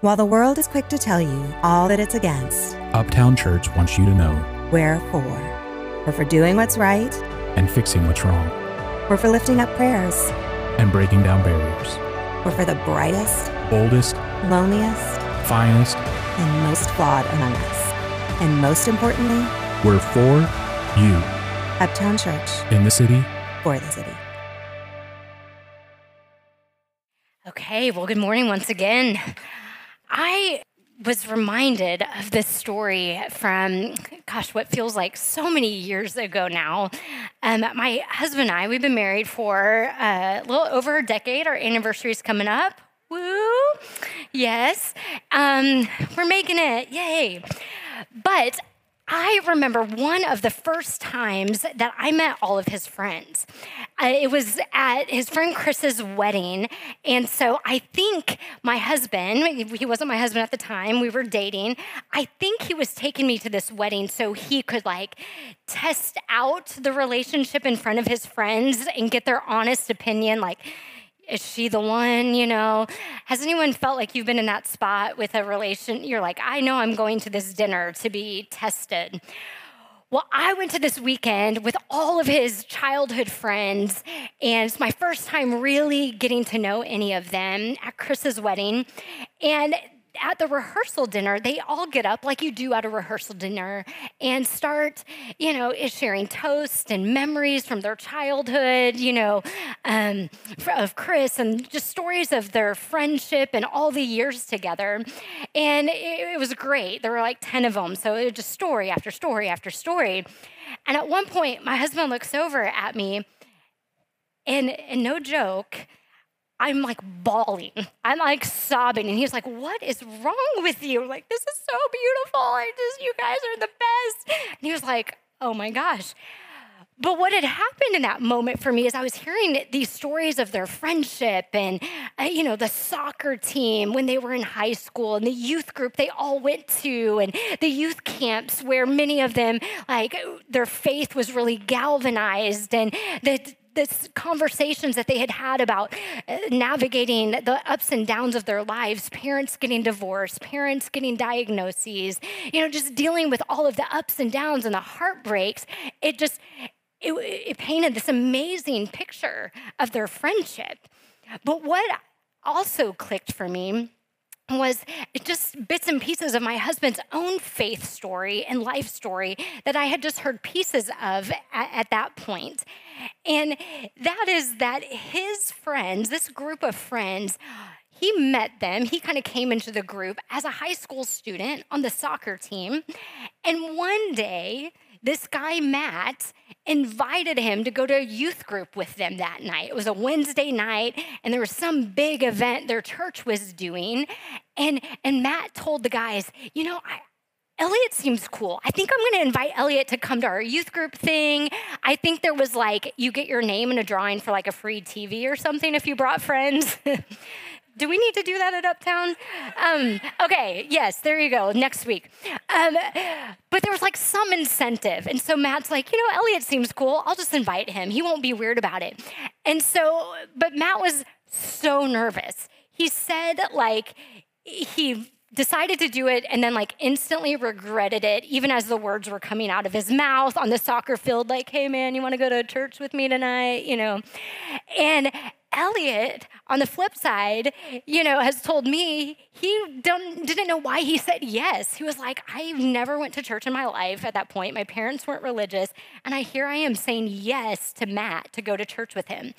While the world is quick to tell you all that it's against, Uptown Church wants you to know we're for. We're for doing what's right, and fixing what's wrong we're for lifting up prayers, and breaking down barriers. we're for the brightest, Boldest, loneliest, finest, and most flawed among us. And most importantly, we're for you Uptown Church in the city. for the city. Okay, well, good morning once again. I was reminded of this story from, gosh, what feels like so many years ago now. Um, my husband and I, we've been married for uh, a little over a decade. Our anniversary is coming up. Woo! Yes. Um, we're making it. Yay. But I remember one of the first times that I met all of his friends. Uh, it was at his friend Chris's wedding. And so I think my husband, he wasn't my husband at the time, we were dating. I think he was taking me to this wedding so he could like test out the relationship in front of his friends and get their honest opinion. Like, is she the one, you know? Has anyone felt like you've been in that spot with a relation? You're like, I know I'm going to this dinner to be tested. Well, I went to this weekend with all of his childhood friends, and it's my first time really getting to know any of them at Chris's wedding. And at the rehearsal dinner, they all get up like you do at a rehearsal dinner and start, you know, sharing toasts and memories from their childhood, you know, um, of Chris and just stories of their friendship and all the years together. And it, it was great. There were like 10 of them. So it was just story after story after story. And at one point, my husband looks over at me and, and no joke, I'm like bawling. I'm like sobbing. And he's like, What is wrong with you? Like, this is so beautiful. I just, you guys are the best. And he was like, Oh my gosh. But what had happened in that moment for me is I was hearing these stories of their friendship and, uh, you know, the soccer team when they were in high school and the youth group they all went to and the youth camps where many of them, like, their faith was really galvanized and that this conversations that they had had about uh, navigating the ups and downs of their lives parents getting divorced parents getting diagnoses you know just dealing with all of the ups and downs and the heartbreaks it just it, it painted this amazing picture of their friendship. But what also clicked for me was just bits and pieces of my husband's own faith story and life story that I had just heard pieces of at, at, that point. And that is that his friends, this group of friends, he met them. He kind of came into the group as a high school student on the soccer team. And one day, this guy, Matt, invited him to go to a youth group with them that night. It was a Wednesday night, and there was some big event their church was doing. And, and Matt told the guys, You know, I, Elliot seems cool. I think I'm going to invite Elliot to come to our youth group thing. I think there was like, you get your name in a drawing for like a free TV or something if you brought friends. Do we need to do that at Uptown? Um, okay, yes, there you go, next week. Um, but there was like some incentive. And so Matt's like, you know, Elliot seems cool. I'll just invite him. He won't be weird about it. And so, but Matt was so nervous. He said, like, he decided to do it and then like instantly regretted it even as the words were coming out of his mouth on the soccer field like hey man you want to go to church with me tonight you know and Elliot, on the flip side, you know, has told me he didn't know why he said yes. He was like, I never went to church in my life at that point. My parents weren't religious. And I here I am saying yes to Matt to go to church with him.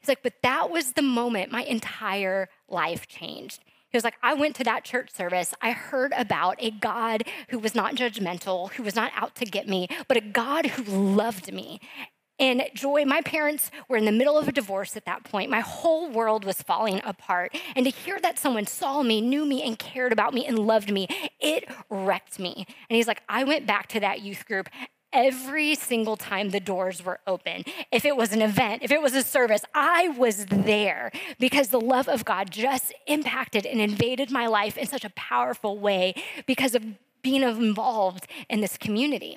He's like, but that was the moment my entire life changed. He was like, I went to that church service. I heard about a God who was not judgmental, who was not out to get me, but a God who loved me. And Joy, my parents were in the middle of a divorce at that point. My whole world was falling apart. And to hear that someone saw me, knew me, and cared about me and loved me, it wrecked me. And he's like, I went back to that youth group every single time the doors were open. If it was an event, if it was a service, I was there because the love of God just impacted and invaded my life in such a powerful way because of being involved in this community.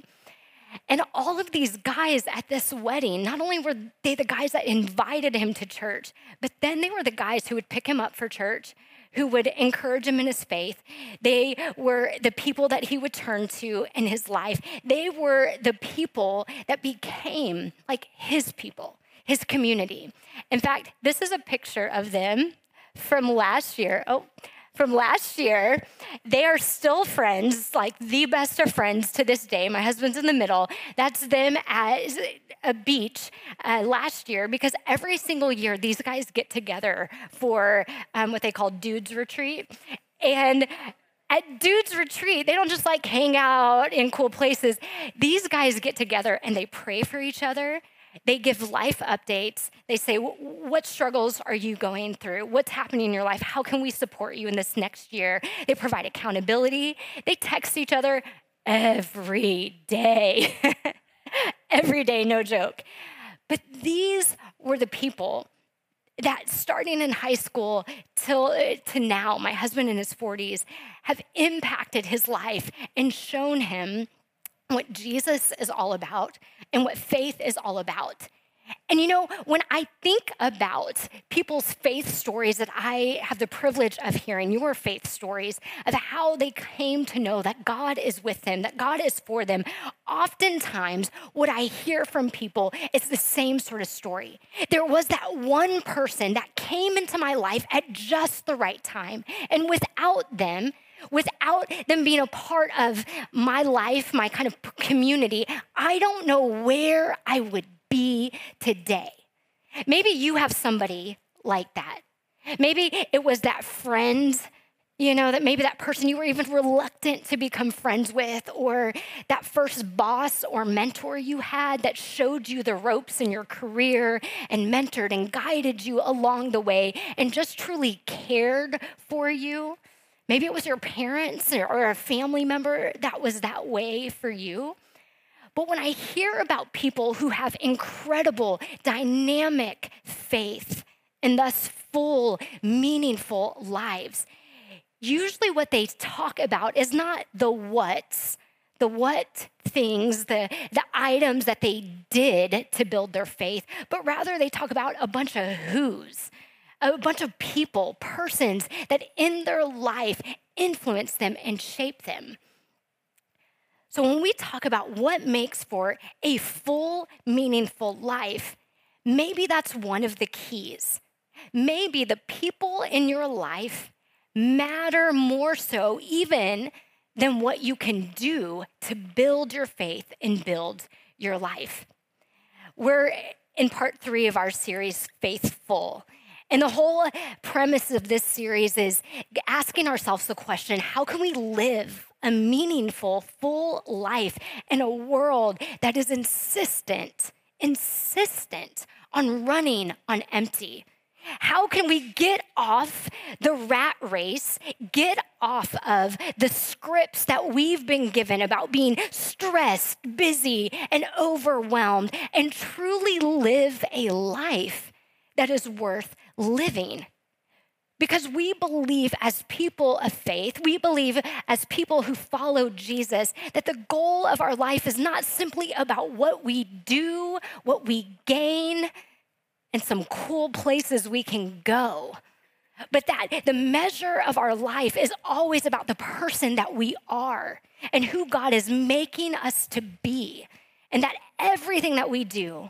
And all of these guys at this wedding, not only were they the guys that invited him to church, but then they were the guys who would pick him up for church, who would encourage him in his faith. They were the people that he would turn to in his life. They were the people that became like his people, his community. In fact, this is a picture of them from last year. Oh, from last year. They are still friends, like the best of friends to this day. My husband's in the middle. That's them at a beach uh, last year because every single year these guys get together for um, what they call dudes retreat. And at dudes retreat, they don't just like hang out in cool places. These guys get together and they pray for each other they give life updates. They say, What struggles are you going through? What's happening in your life? How can we support you in this next year? They provide accountability. They text each other every day. every day, no joke. But these were the people that starting in high school till to now, my husband in his 40s, have impacted his life and shown him what Jesus is all about and what faith is all about. And you know, when I think about people's faith stories that I have the privilege of hearing, your faith stories of how they came to know that God is with them, that God is for them, oftentimes what I hear from people is the same sort of story. There was that one person that came into my life at just the right time, and without them, without them being a part of my life, my kind of community, I don't know where I would be today. Maybe you have somebody like that. Maybe it was that friend, you know, that maybe that person you were even reluctant to become friends with, or that first boss or mentor you had that showed you the ropes in your career and mentored and guided you along the way and just truly cared for you. Maybe it was your parents or a family member that was that way for you. But when I hear about people who have incredible, dynamic faith and thus full, meaningful lives, usually what they talk about is not the what's, the what things, the, the items that they did to build their faith, but rather they talk about a bunch of who's a bunch of people, persons that in their life influence them and shape them. So when we talk about what makes for a full, meaningful life, maybe that's one of the keys. Maybe the people in your life matter more so even than what you can do to build your faith and build your life. We're in part three of our series, Faith Full. And the whole uh, premise of this series is asking ourselves the question how can we live a meaningful, full life in a world that is insistent, insistent on running on empty? How can we get off the rat race, get off of the scripts that we've been given about being stressed, busy, and overwhelmed, and truly live a life that is worth living. Because we believe as people of faith, we believe as people who follow Jesus, that the goal of our life is not simply about what we do, what we gain, and some cool places we can go, but that the measure of our life is always about the person that we are and who God is making us to be, and that everything that we do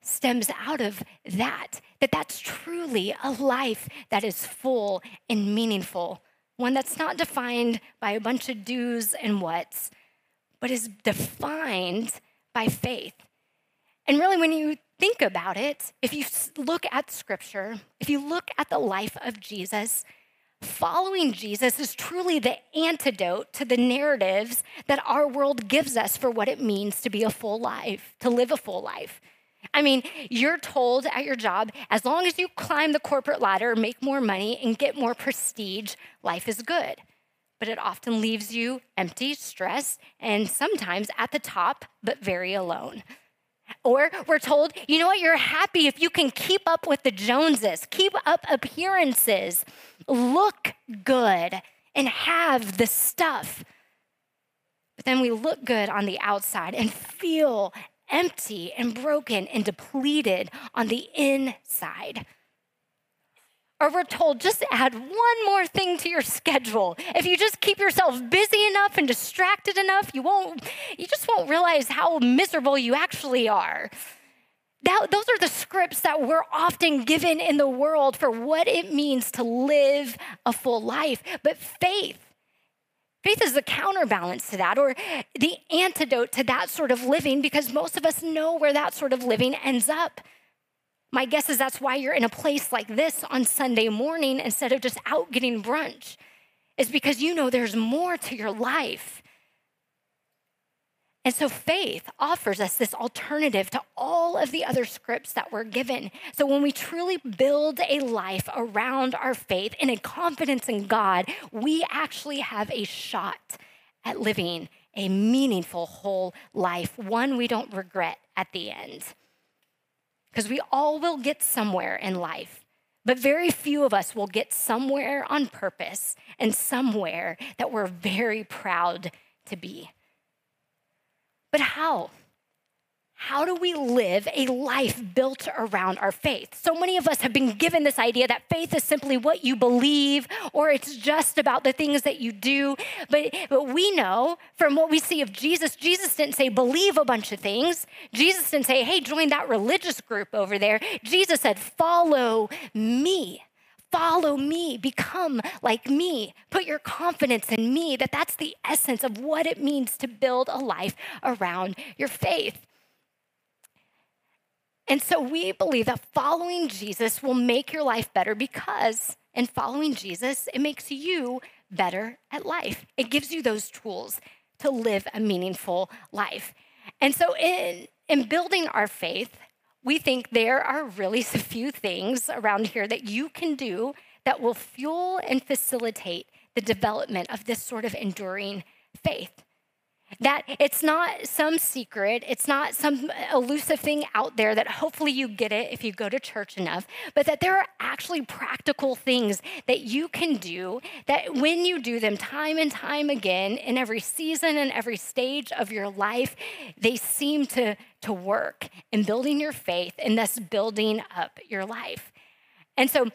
stems out of that, that that's truly a life that is full and meaningful, one that's not defined by a bunch of do's and what's, but is defined by faith. And really, when you think about it, if you look at scripture, if you look at the life of Jesus, following Jesus is truly the antidote to the narratives that our world gives us for what it means to be a full life, to live a full life. I mean, you're told at your job, as long as you climb the corporate ladder, make more money, and get more prestige, life is good. But it often leaves you empty, stressed, and sometimes at the top, but very alone. Or we're told, you know what, you're happy if you can keep up with the Joneses, keep up appearances, look good, and have the stuff. But then we look good on the outside and feel empty and broken and depleted on the inside. Or we're told just add one more thing to your schedule. If you just keep yourself busy enough and distracted enough, you won't you just won't realize how miserable you actually are. That, those are the scripts that we're often given in the world for what it means to live a full life. But faith, faith is the counterbalance to that or the antidote to that sort of living because most of us know where that sort of living ends up. My guess is that's why you're in a place like this on Sunday morning instead of just out getting brunch, is because you know there's more to your life. And so faith offers us this alternative to all of the other scripts that we're given. So when we truly build a life around our faith and a confidence in God, we actually have a shot at living a meaningful whole life, one we don't regret at the end. Because we all will get somewhere in life, but very few of us will get somewhere on purpose and somewhere that we're very proud to be. But how? How do we live a life built around our faith? So many of us have been given this idea that faith is simply what you believe or it's just about the things that you do. But, but we know from what we see of Jesus, Jesus didn't say believe a bunch of things. Jesus didn't say, hey, join that religious group over there. Jesus said, follow me follow me, become like me, put your confidence in me, that that's the essence of what it means to build a life around your faith. And so we believe that following Jesus will make your life better because in following Jesus, it makes you better at life. It gives you those tools to live a meaningful life. And so in, in building our faith, we think there are really a few things around here that you can do that will fuel and facilitate the development of this sort of enduring faith. That it's not some secret, it's not some elusive thing out there that hopefully you get it if you go to church enough, but that there are actually practical things that you can do that when you do them time and time again in every season and every stage of your life, they seem to, to work in building your faith and thus building up your life. And so,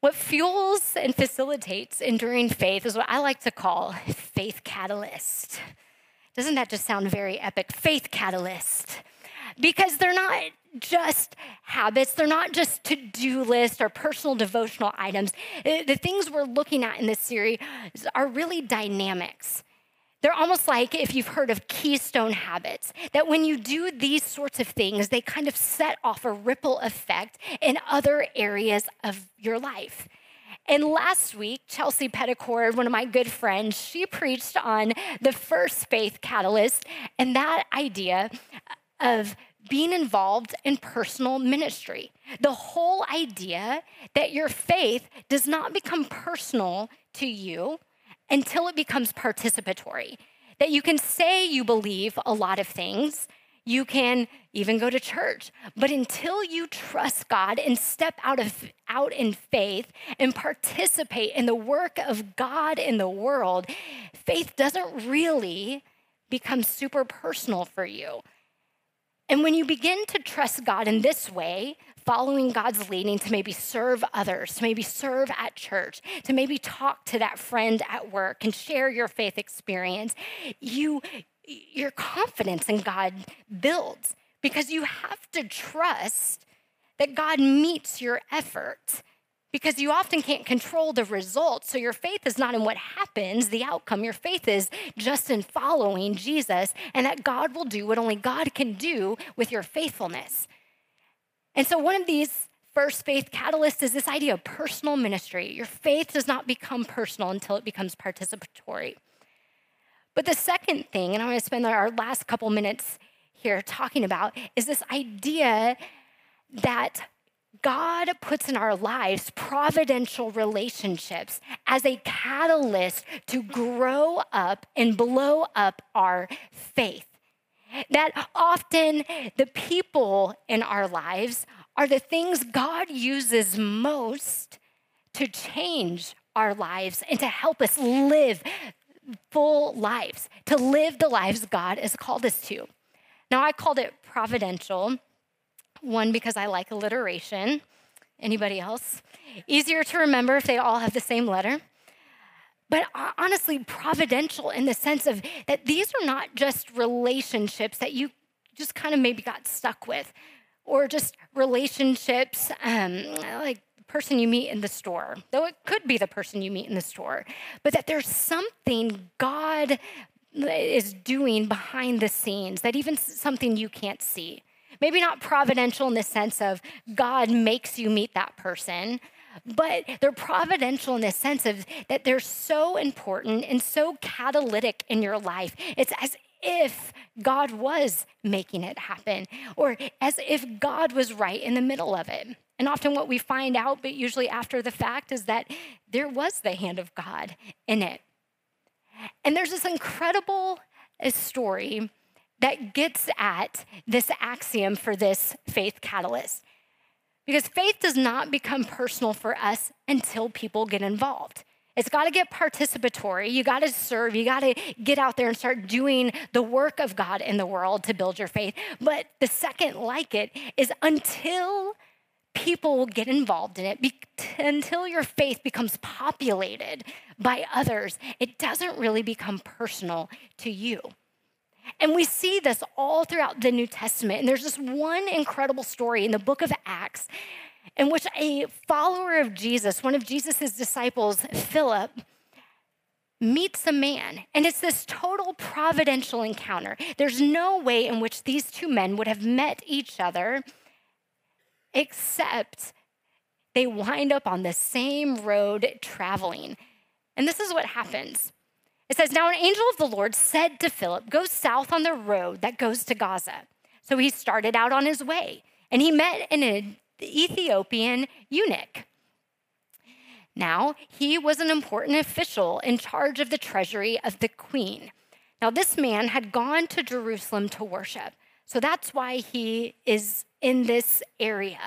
what fuels and facilitates enduring faith is what I like to call faith catalyst. Doesn't that just sound very epic? Faith catalyst. Because they're not just habits, they're not just to do lists or personal devotional items. The things we're looking at in this series are really dynamics. They're almost like if you've heard of keystone habits, that when you do these sorts of things, they kind of set off a ripple effect in other areas of your life. And last week, Chelsea Petticord, one of my good friends, she preached on the first faith catalyst and that idea of being involved in personal ministry. The whole idea that your faith does not become personal to you until it becomes participatory. That you can say you believe a lot of things, you can even go to church. But until you trust God and step out of out in faith and participate in the work of God in the world, faith doesn't really become super personal for you. And when you begin to trust God in this way, following God's leading to maybe serve others, to maybe serve at church, to maybe talk to that friend at work and share your faith experience, you your confidence in God builds because you have to trust that God meets your effort because you often can't control the results. So your faith is not in what happens, the outcome. Your faith is just in following Jesus and that God will do what only God can do with your faithfulness. And so one of these first faith catalysts is this idea of personal ministry. Your faith does not become personal until it becomes participatory. But the second thing, and I'm going to spend our last couple minutes here talking about, is this idea that God puts in our lives providential relationships as a catalyst to grow up and blow up our faith. That often the people in our lives are the things God uses most to change our lives and to help us live full lives, to live the lives God has called us to. Now, I called it providential, one, because I like alliteration. Anybody else? Easier to remember if they all have the same letter. But honestly, providential in the sense of that these are not just relationships that you just kind of maybe got stuck with, or just relationships um, like person you meet in the store, though it could be the person you meet in the store, but that there's something God is doing behind the scenes, that even something you can't see. Maybe not providential in the sense of God makes you meet that person, but they're providential in the sense of that they're so important and so catalytic in your life. It's as if God was making it happen, or as if God was right in the middle of it. And often, what we find out, but usually after the fact, is that there was the hand of God in it. And there's this incredible uh, story that gets at this axiom for this faith catalyst. Because faith does not become personal for us until people get involved. It's got to get participatory. You got to serve. You got to get out there and start doing the work of God in the world to build your faith. But the second, like it, is until people will get involved in it be- until your faith becomes populated by others, it doesn't really become personal to you. And we see this all throughout the New Testament. And there's this one incredible story in the book of Acts in which a follower of Jesus, one of Jesus' disciples, Philip, meets a man. And it's this total providential encounter. There's no way in which these two men would have met each other except they wind up on the same road traveling. And this is what happens. It says, Now an angel of the Lord said to Philip, Go south on the road that goes to Gaza. So he started out on his way, and he met an Ethiopian eunuch. Now, he was an important official in charge of the treasury of the queen. Now, this man had gone to Jerusalem to worship. So that's why he is in this area.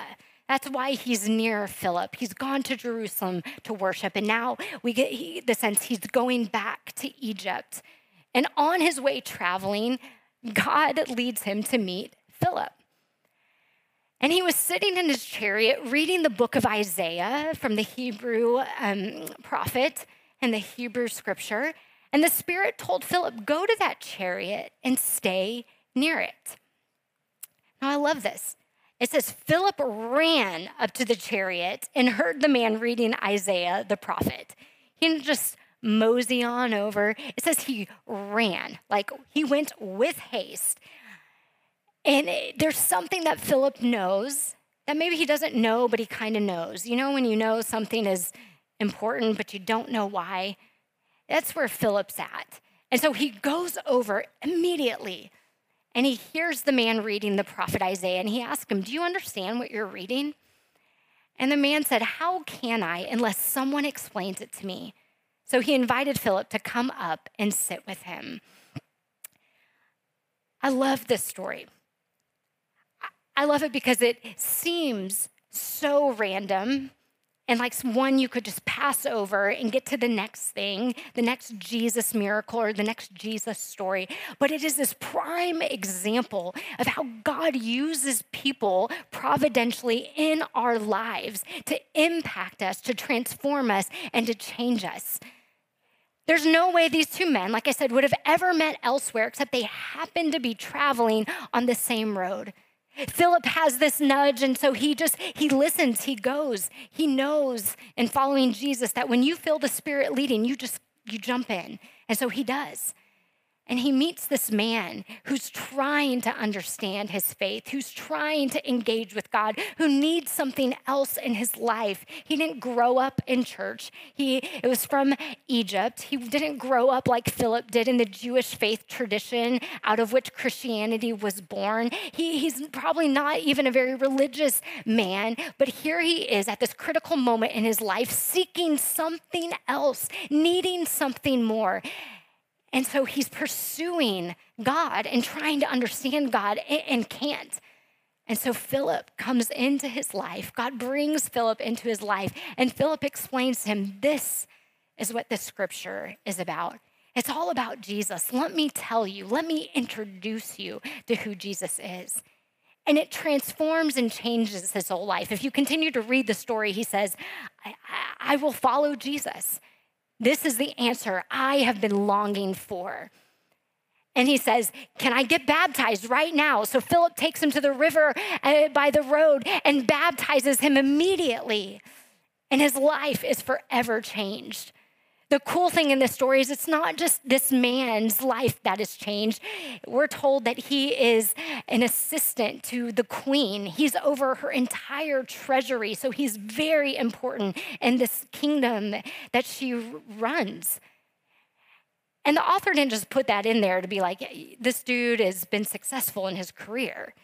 That's why he's near Philip. He's gone to Jerusalem to worship. And now we get he, the sense he's going back to Egypt. And on his way traveling, God leads him to meet Philip. And he was sitting in his chariot reading the book of Isaiah from the Hebrew um, prophet and the Hebrew scripture. And the Spirit told Philip, Go to that chariot and stay near it. Now, I love this. It says, Philip ran up to the chariot and heard the man reading Isaiah the prophet. He didn't just mosey on over. It says he ran, like he went with haste. And it, there's something that Philip knows that maybe he doesn't know, but he kind of knows. You know, when you know something is important, but you don't know why? That's where Philip's at. And so he goes over immediately and he hears the man reading the prophet Isaiah and he asks him, Do you understand what you're reading? And the man said, How can I unless someone explains it to me? So he invited Philip to come up and sit with him. I love this story. I love it because it seems so random and like one you could just pass over and get to the next thing, the next Jesus miracle or the next Jesus story. But it is this prime example of how God uses people providentially in our lives to impact us, to transform us, and to change us. There's no way these two men, like I said, would have ever met elsewhere except they happened to be traveling on the same road. Philip has this nudge, and so he just he listens, he goes, he knows in following Jesus that when you feel the Spirit leading, you just you jump in. And so he does. And he meets this man who's trying to understand his faith, who's trying to engage with God, who needs something else in his life. He didn't grow up in church. He it was from Egypt. He didn't grow up like Philip did in the Jewish faith tradition out of which Christianity was born. He, he's probably not even a very religious man, but here he is at this critical moment in his life seeking something else, needing something more. And so he's pursuing God and trying to understand God and can't. And so Philip comes into his life. God brings Philip into his life. And Philip explains to him this is what the scripture is about. It's all about Jesus. Let me tell you, let me introduce you to who Jesus is. And it transforms and changes his whole life. If you continue to read the story, he says, I, I, I will follow Jesus. This is the answer I have been longing for. And he says, Can I get baptized right now? So Philip takes him to the river uh, by the road and baptizes him immediately. And his life is forever changed. The cool thing in this story is it's not just this man's life that has changed. We're told that he is an assistant to the queen. He's over her entire treasury. So he's very important in this kingdom that she runs. And the author didn't just put that in there to be like, this dude has been successful in his career.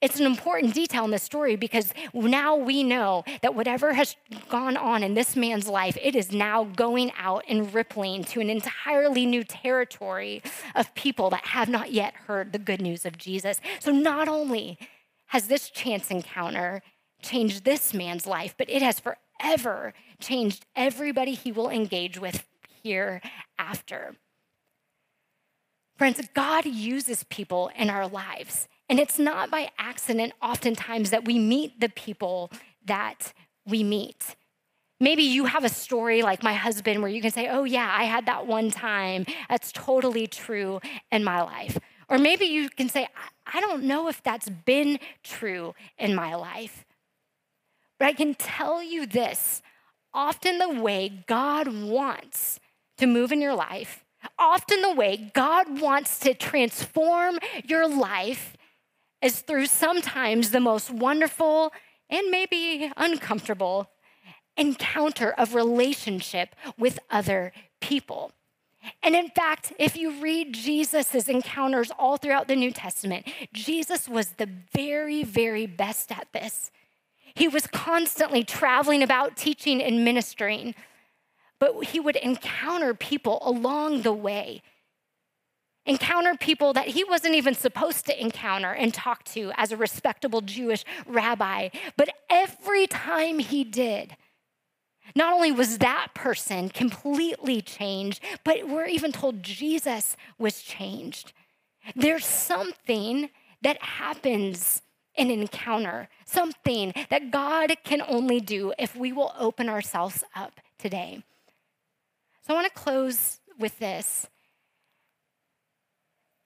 It's an important detail in the story because now we know that whatever has gone on in this man's life, it is now going out and rippling to an entirely new territory of people that have not yet heard the good news of Jesus. So not only has this chance encounter changed this man's life, but it has forever changed everybody he will engage with hereafter. Friends, God uses people in our lives. And it's not by accident, oftentimes, that we meet the people that we meet. Maybe you have a story like my husband where you can say, Oh, yeah, I had that one time. That's totally true in my life. Or maybe you can say, I don't know if that's been true in my life. But I can tell you this often the way God wants to move in your life, often the way God wants to transform your life is through sometimes the most wonderful and maybe uncomfortable encounter of relationship with other people. And in fact, if you read Jesus' encounters all throughout the New Testament, Jesus was the very, very best at this. He was constantly traveling about, teaching, and ministering, but he would encounter people along the way encounter people that he wasn't even supposed to encounter and talk to as a respectable Jewish rabbi. But every time he did, not only was that person completely changed, but we're even told Jesus was changed. There's something that happens in encounter, something that God can only do if we will open ourselves up today. So I want to close with this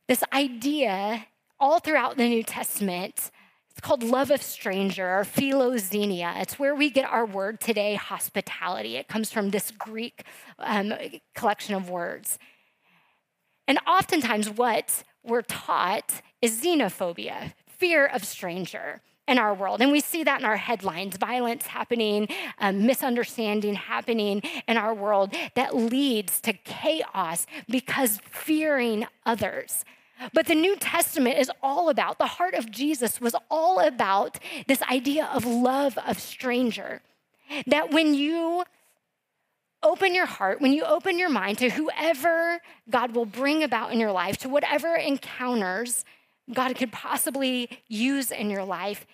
this idea all throughout the New Testament. It's called love of stranger or philoxenia. It's where we get our word today, hospitality. It comes from this Greek um, collection of words. And oftentimes, what we're taught is xenophobia, fear of stranger in our world. And we see that in our headlines violence happening, um, misunderstanding happening in our world that leads to chaos because fearing others. But the New Testament is all about, the heart of Jesus was all about this idea of love of stranger. That when you open your heart, when you open your mind to whoever God will bring about in your life, to whatever encounters God could possibly use in your life,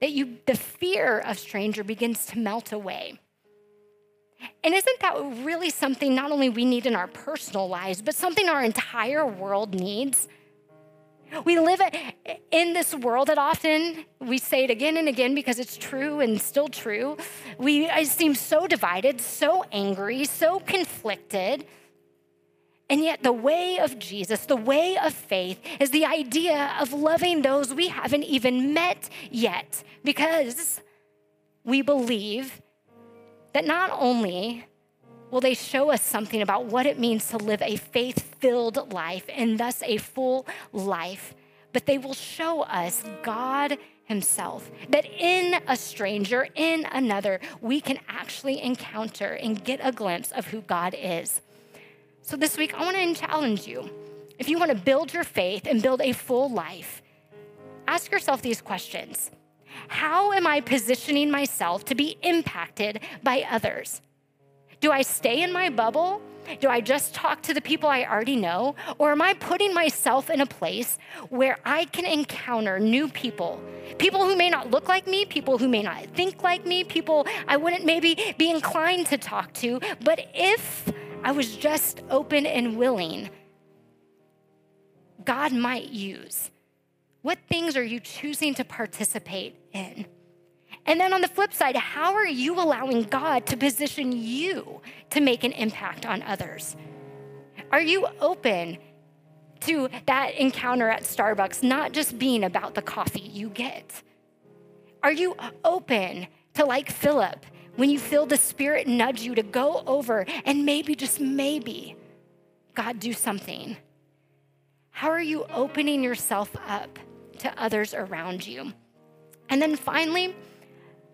that you the fear of stranger begins to melt away. And isn't that really something not only we need in our personal lives, but something our entire world needs? We live in this world that often we say it again and again because it's true and still true. We seem so divided, so angry, so conflicted. And yet, the way of Jesus, the way of faith, is the idea of loving those we haven't even met yet because we believe that not only will they show us something about what it means to live a faith filled life and thus a full life, but they will show us God Himself. That in a stranger, in another, we can actually encounter and get a glimpse of who God is. So this week, I want to challenge you. If you want to build your faith and build a full life, ask yourself these questions How am I positioning myself to be impacted by others? Do I stay in my bubble? Do I just talk to the people I already know? Or am I putting myself in a place where I can encounter new people? People who may not look like me, people who may not think like me, people I wouldn't maybe be inclined to talk to. But if I was just open and willing, God might use What things are you choosing to participate in? And then on the flip side, how are you allowing God to position you to make an impact on others? Are you open to that encounter at Starbucks not just being about the coffee you get? Are you open to, like Philip, when you feel the Spirit nudge you to go over and maybe, just maybe, God do something? How are you opening yourself up to others around you? And then finally,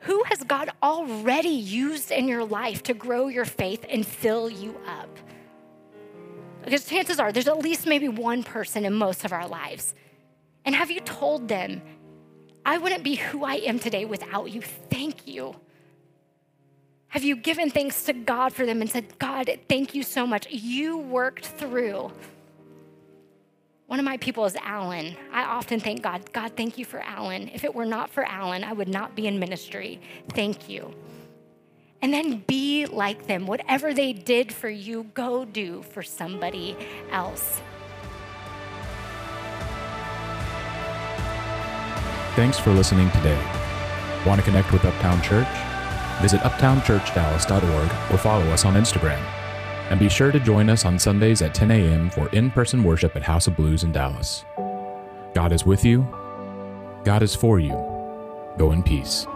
who has God already used in your life to grow your faith and fill you up? Because chances are there's at least maybe one person in most of our lives. And have you told them, I wouldn't be who I am today without you? Thank you. Have you given thanks to God for them and said, God, thank you so much? You worked through. One of my people is Alan. I often thank God, God, thank you for Alan. If it were not for Alan, I would not be in ministry. Thank you and then be like them. Whatever they did for you, go do for somebody else. Thanks for listening today. Want to connect with Uptown Church? Visit uptownchurchdallas.org or follow us on Instagram. And be sure to join us on Sundays at 10 a.m. for in person worship at House of Blues in Dallas. God is with you, God is for you. Go in peace.